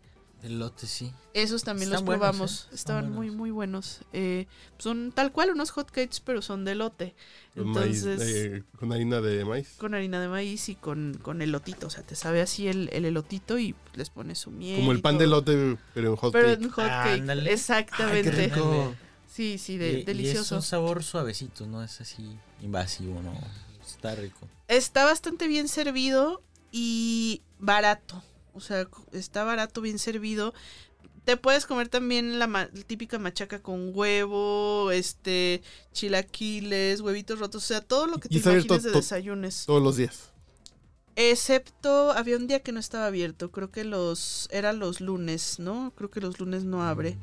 Elote, sí. Esos también Están los buenos, probamos. ¿eh? Estaban muy, buenos. muy buenos. Eh, son tal cual unos hotcakes, pero son de elote. Con, maíz, Entonces, eh, con harina de maíz. con harina de maíz y con, con elotito. O sea, te sabe así el, el elotito y les pones su miel. Como el pan de elote, pero en hot Pero cake. en hotcake. Exactamente. Ay, qué rico. Sí, sí, Y- de- y es delicioso. un sabor suavecito, no es así invasivo, no. Está rico. Está bastante bien servido y barato. O sea, está barato, bien servido. Te puedes comer también la, ma- típica machaca con huevo, este, chilaquiles, huevitos rotos, o sea, todo lo que Y te imagines de desayunes. Todos los días. Excepto, había un día que no estaba abierto, creo que los, eran los lunes, ¿no? Creo que los lunes no abre.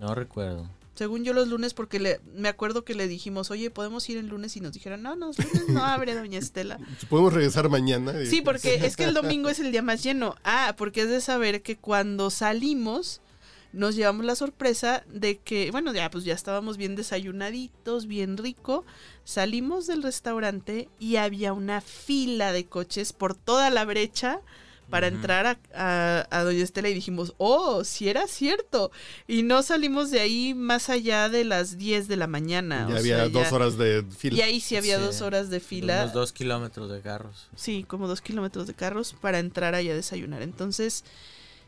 No recuerdo. Según yo los lunes, porque le, me acuerdo que le dijimos, oye, ¿podemos ir el lunes? Y nos dijeron, no, no, los lunes no abre, doña Estela. Podemos regresar mañana. Sí, porque es que el domingo es el día más lleno. Ah, porque es de saber que cuando salimos nos llevamos la sorpresa de que, bueno, ya pues ya estábamos bien desayunaditos, bien rico. Salimos del restaurante y había una fila de coches por toda la brecha para entrar a, a, a Doña Estela y dijimos, oh, si era cierto. Y no salimos de ahí más allá de las 10 de la mañana. Ya o había sea, dos ya- horas de fila. Y ahí sí había Sí. dos horas de fila. Unos dos kilómetros de carros. Sí, como dos kilómetros de carros para entrar allá a desayunar. Entonces,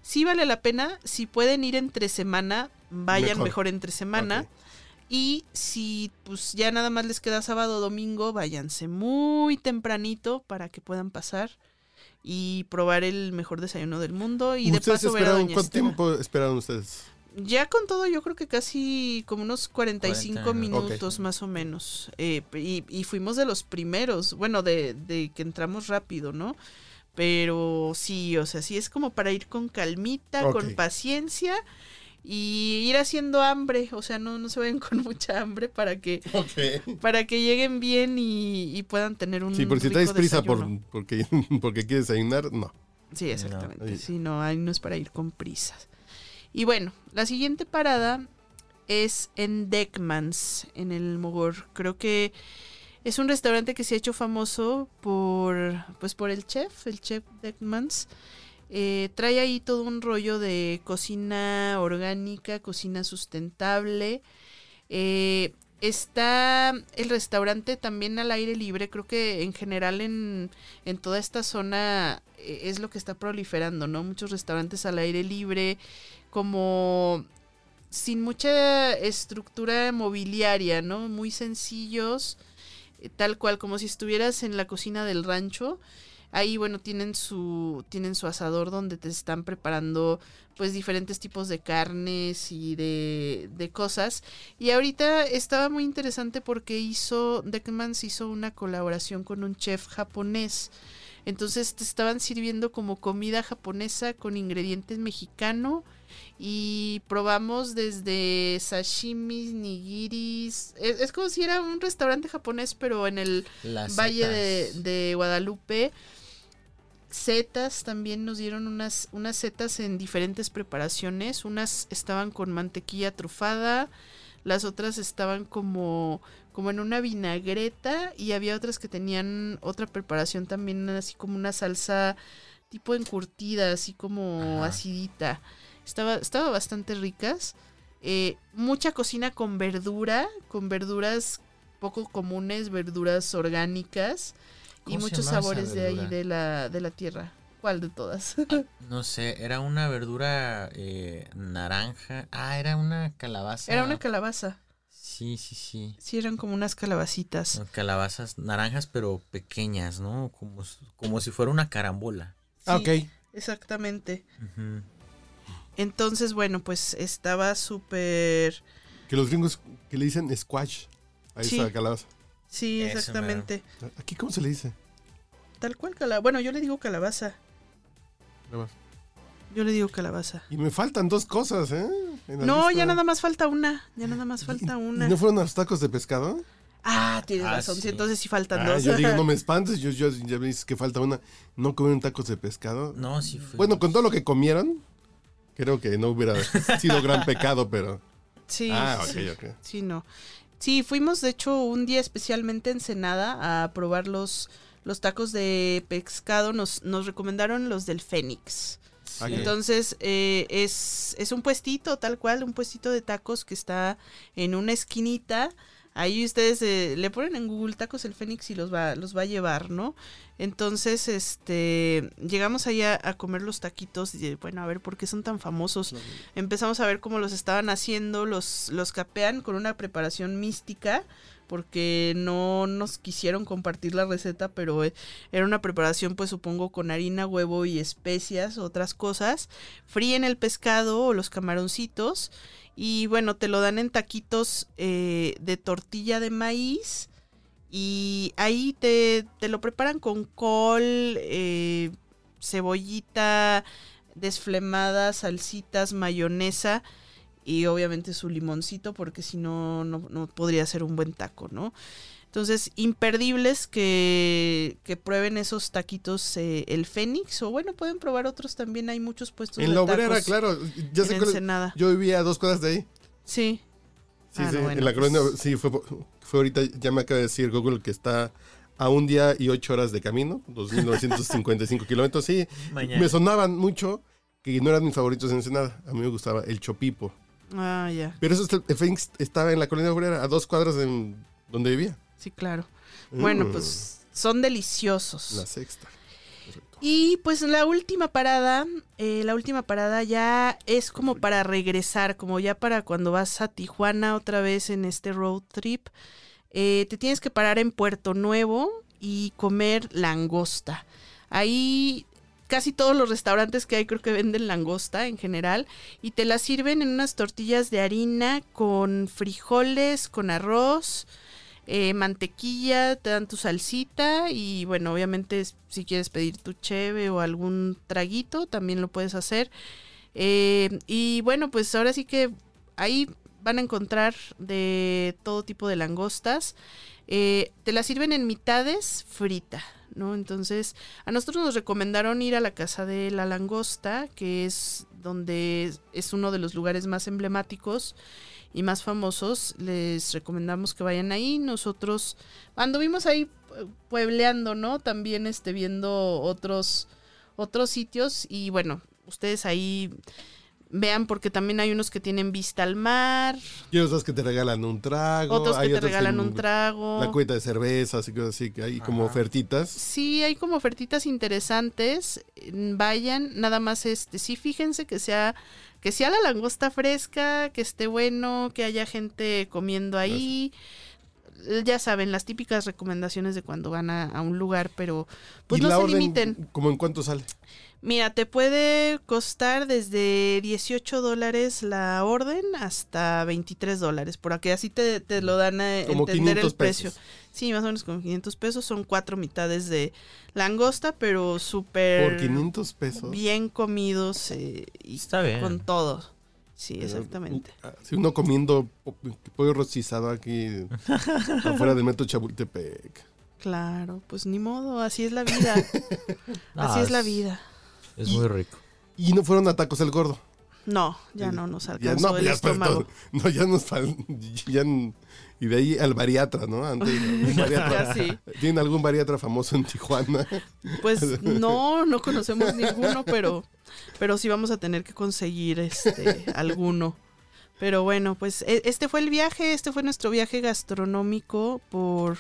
sí vale la pena. Si pueden ir entre semana, vayan Mejor. mejor, entre semana. Y si pues ya nada más les queda sábado o domingo, váyanse muy tempranito para que puedan pasar y probar el mejor desayuno del mundo. Y de ¿Ustedes paso ver a esperaron? Doña ¿Cuánto Estela. tiempo esperaron ustedes? Ya con todo, yo creo que casi como unos 45 40 minutos más o menos. Eh, y, y fuimos de los primeros, bueno, de, de que entramos rápido, ¿no? Pero sí, o sea, sí es como para ir con calmita, con paciencia y ir haciendo hambre. O sea, no, no se vayan con mucha hambre para que, para que lleguen bien y, y puedan tener un Sí, por si traes prisa por, porque, porque quieres desayunar, no. Sí, exactamente. ahí- Sí, no, ahí no es para ir con prisas. Y bueno, la siguiente parada es en Deckmans, en el Mogor. Creo que es un restaurante que se ha hecho famoso por, pues por el chef, el chef Deckmans. Eh, trae ahí todo un rollo de cocina orgánica, cocina sustentable. Eh, está el restaurante también al aire libre. Creo que en general en, en toda esta zona eh, es lo que está proliferando, ¿no? Muchos restaurantes al aire libre, como sin mucha estructura mobiliaria, ¿no? Muy sencillos, eh, tal cual, como si estuvieras en la cocina del rancho. Ahí, bueno, tienen su, tienen su asador donde te están preparando pues diferentes tipos de carnes y de, de cosas. Y ahorita estaba muy interesante porque hizo, Deckmans hizo una colaboración con un chef japonés. Entonces te estaban sirviendo como comida japonesa con ingredientes mexicano y probamos desde sashimis, nigiris. Es, es como si era un restaurante japonés pero en el Las Valle de Guadalupe. Setas también nos dieron unas, unas setas en diferentes preparaciones. Unas estaban con mantequilla trufada, las otras estaban como, como en una vinagreta y había otras que tenían otra preparación también, así como una salsa tipo encurtida, así como Ajá. acidita. Estaba, estaba bastante ricas. Eh, mucha cocina con verdura, con verduras poco comunes, verduras orgánicas y ¿Cómo se muchos sabores de ahí de la, de la tierra. ¿Cuál de todas? No sé, era una verdura eh, naranja. Ah, era una calabaza. Era una calabaza. Sí, sí, sí. Sí, eran como unas calabacitas. No, Calabazas naranjas, pero pequeñas, ¿no? Como, como si fuera una carambola. Ah, Sí, ok. Exactamente. Entonces, bueno, pues estaba súper... Que los gringos que le dicen squash a Sí. esa calabaza. Sí, Eso exactamente. ¿Aquí cómo se le dice? Tal cual calabaza. Bueno, yo le digo calabaza. Nada más. Yo le digo calabaza. Y me faltan dos cosas, ¿eh? No, lista. ya nada más falta una. Ya nada más falta ¿Y- una. ¿Y no fueron a los tacos de pescado? Ah, tienes Ah, razón. sí, sí. entonces sí faltan Ah, dos. yo digo, no me espantes, yo, yo- ya me dices que falta una. ¿No comieron tacos de pescado? No, sí fue. Bueno, con todo lo que comieron, creo que no hubiera sido gran pecado, pero... Sí, ah, ok, sí. ok. Sí, no. Sí, fuimos de hecho un día especialmente en Ensenada a probar los, los tacos de pescado. Nos, nos recomendaron los del Fénix. Entonces, eh, es, es un puestito, tal cual, un puestito de tacos que está en una esquinita. Ahí ustedes eh, le ponen en Google tacos el Fénix y los va, los va a llevar, ¿no? Entonces, este, llegamos allá a comer los taquitos y bueno, a ver por qué son tan famosos. Empezamos a ver cómo los estaban haciendo, los, los capean con una preparación mística porque no nos quisieron compartir la receta, pero eh, era una preparación pues supongo con harina, huevo y especias, otras cosas. Fríen el pescado o los camaroncitos y bueno, te lo dan en taquitos eh, de tortilla de maíz y ahí te, te lo preparan con col, eh, cebollita desflemada, salsitas, mayonesa y obviamente su limoncito porque si no, no, podría ser un buen taco, ¿no? Entonces, imperdibles que, que prueben esos taquitos eh, el Fénix, o bueno, pueden probar otros también, hay muchos puestos en la obrera, claro, ya sé cuál, yo vivía a dos cuadras de ahí. Sí. Sí, ah, sí, en la colonia, pues sí, fue, fue ahorita, ya me acaba de decir Google que está a un día y ocho horas de camino, 2.955 kilómetros, sí, me sonaban mucho, que no eran mis favoritos en Ensenada, a mí me gustaba el chopipo. Ah, ya. Pero eso el Fénix estaba en la colonia obrera, a dos cuadras de donde vivía. Sí, claro. Bueno, mm. pues son deliciosos. La sexta. Y pues la última parada, eh, la última parada ya es como para regresar, como ya para cuando vas a Tijuana otra vez en este road trip. Eh, te tienes que parar en Puerto Nuevo y comer langosta. Ahí casi todos los restaurantes que hay creo que venden langosta en general y te la sirven en unas tortillas de harina con frijoles, con arroz, eh, mantequilla, te dan tu salsita y bueno, obviamente si quieres pedir tu cheve o algún traguito también lo puedes hacer. Eh, y bueno, pues ahora sí que ahí van a encontrar de todo tipo de langostas. Eh, te la sirven en mitades frita. ¿no? Entonces, a nosotros nos recomendaron ir a la Casa de la Langosta, que es donde es uno de los lugares más emblemáticos y más famosos. Les recomendamos que vayan ahí. Nosotros anduvimos ahí puebleando, ¿no? También este, viendo otros, otros sitios y bueno, ustedes ahí Vean, porque también hay unos que tienen vista al mar. Y otros que te regalan un trago. Otros que te regalan un trago. La cuenta de cervezas y cosas así, que hay como ofertitas. Sí, hay como ofertitas interesantes. Vayan, nada más este, sí, fíjense que sea, que sea la langosta fresca, que esté bueno, que haya gente comiendo ahí. Ya saben, las típicas recomendaciones de cuando van a, un lugar, pero pues no se limiten. ¿Cómo en cuánto sale? Mira, te puede costar desde 18 dólares la orden hasta 23 dólares, por aquí así te, lo dan a entender el precio. Sí, más o menos con 500 pesos son cuatro mitades de langosta, pero súper... Por 500 pesos. Bien comidos eh, y Está bien. con todo. Sí, exactamente. Ah, si uno comiendo pollo rostizado aquí afuera del metro Chapultepec. Claro, pues ni modo, así es la vida. así es la vida. Es muy rico. Y no fueron a tacos el gordo. No, ya no nos alcanzó no, el ya estómago. no, ya nos ya, y de ahí al bariatra, ¿no? Antes, bariatra. ¿Tienen algún bariatra famoso en Tijuana? Pues no, no conocemos ninguno, pero, pero sí vamos a tener que conseguir este alguno. Pero bueno, pues e, este fue el viaje, este fue nuestro viaje gastronómico por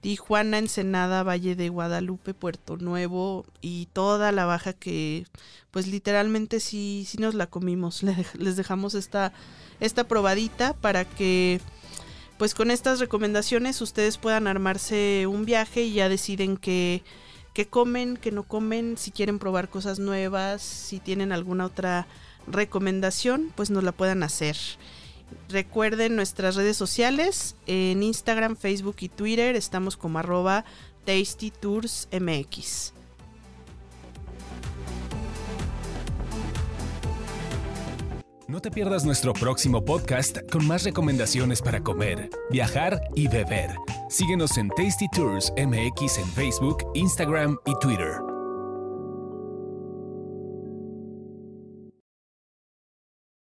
Tijuana, Ensenada, Valle de Guadalupe, Puerto Nuevo y toda la baja que pues literalmente sí, sí nos la comimos. Les dejamos esta, esta probadita para que pues con estas recomendaciones ustedes puedan armarse un viaje y ya deciden qué, qué comen, qué no comen, si quieren probar cosas nuevas, si tienen alguna otra recomendación, pues nos la puedan hacer. Recuerden nuestras redes sociales, en Instagram, Facebook y Twitter estamos como arroba tastytoursmx. No te pierdas nuestro próximo podcast con más recomendaciones para comer, viajar y beber. Síguenos en Tasty Tours MX en Facebook, Instagram y Twitter.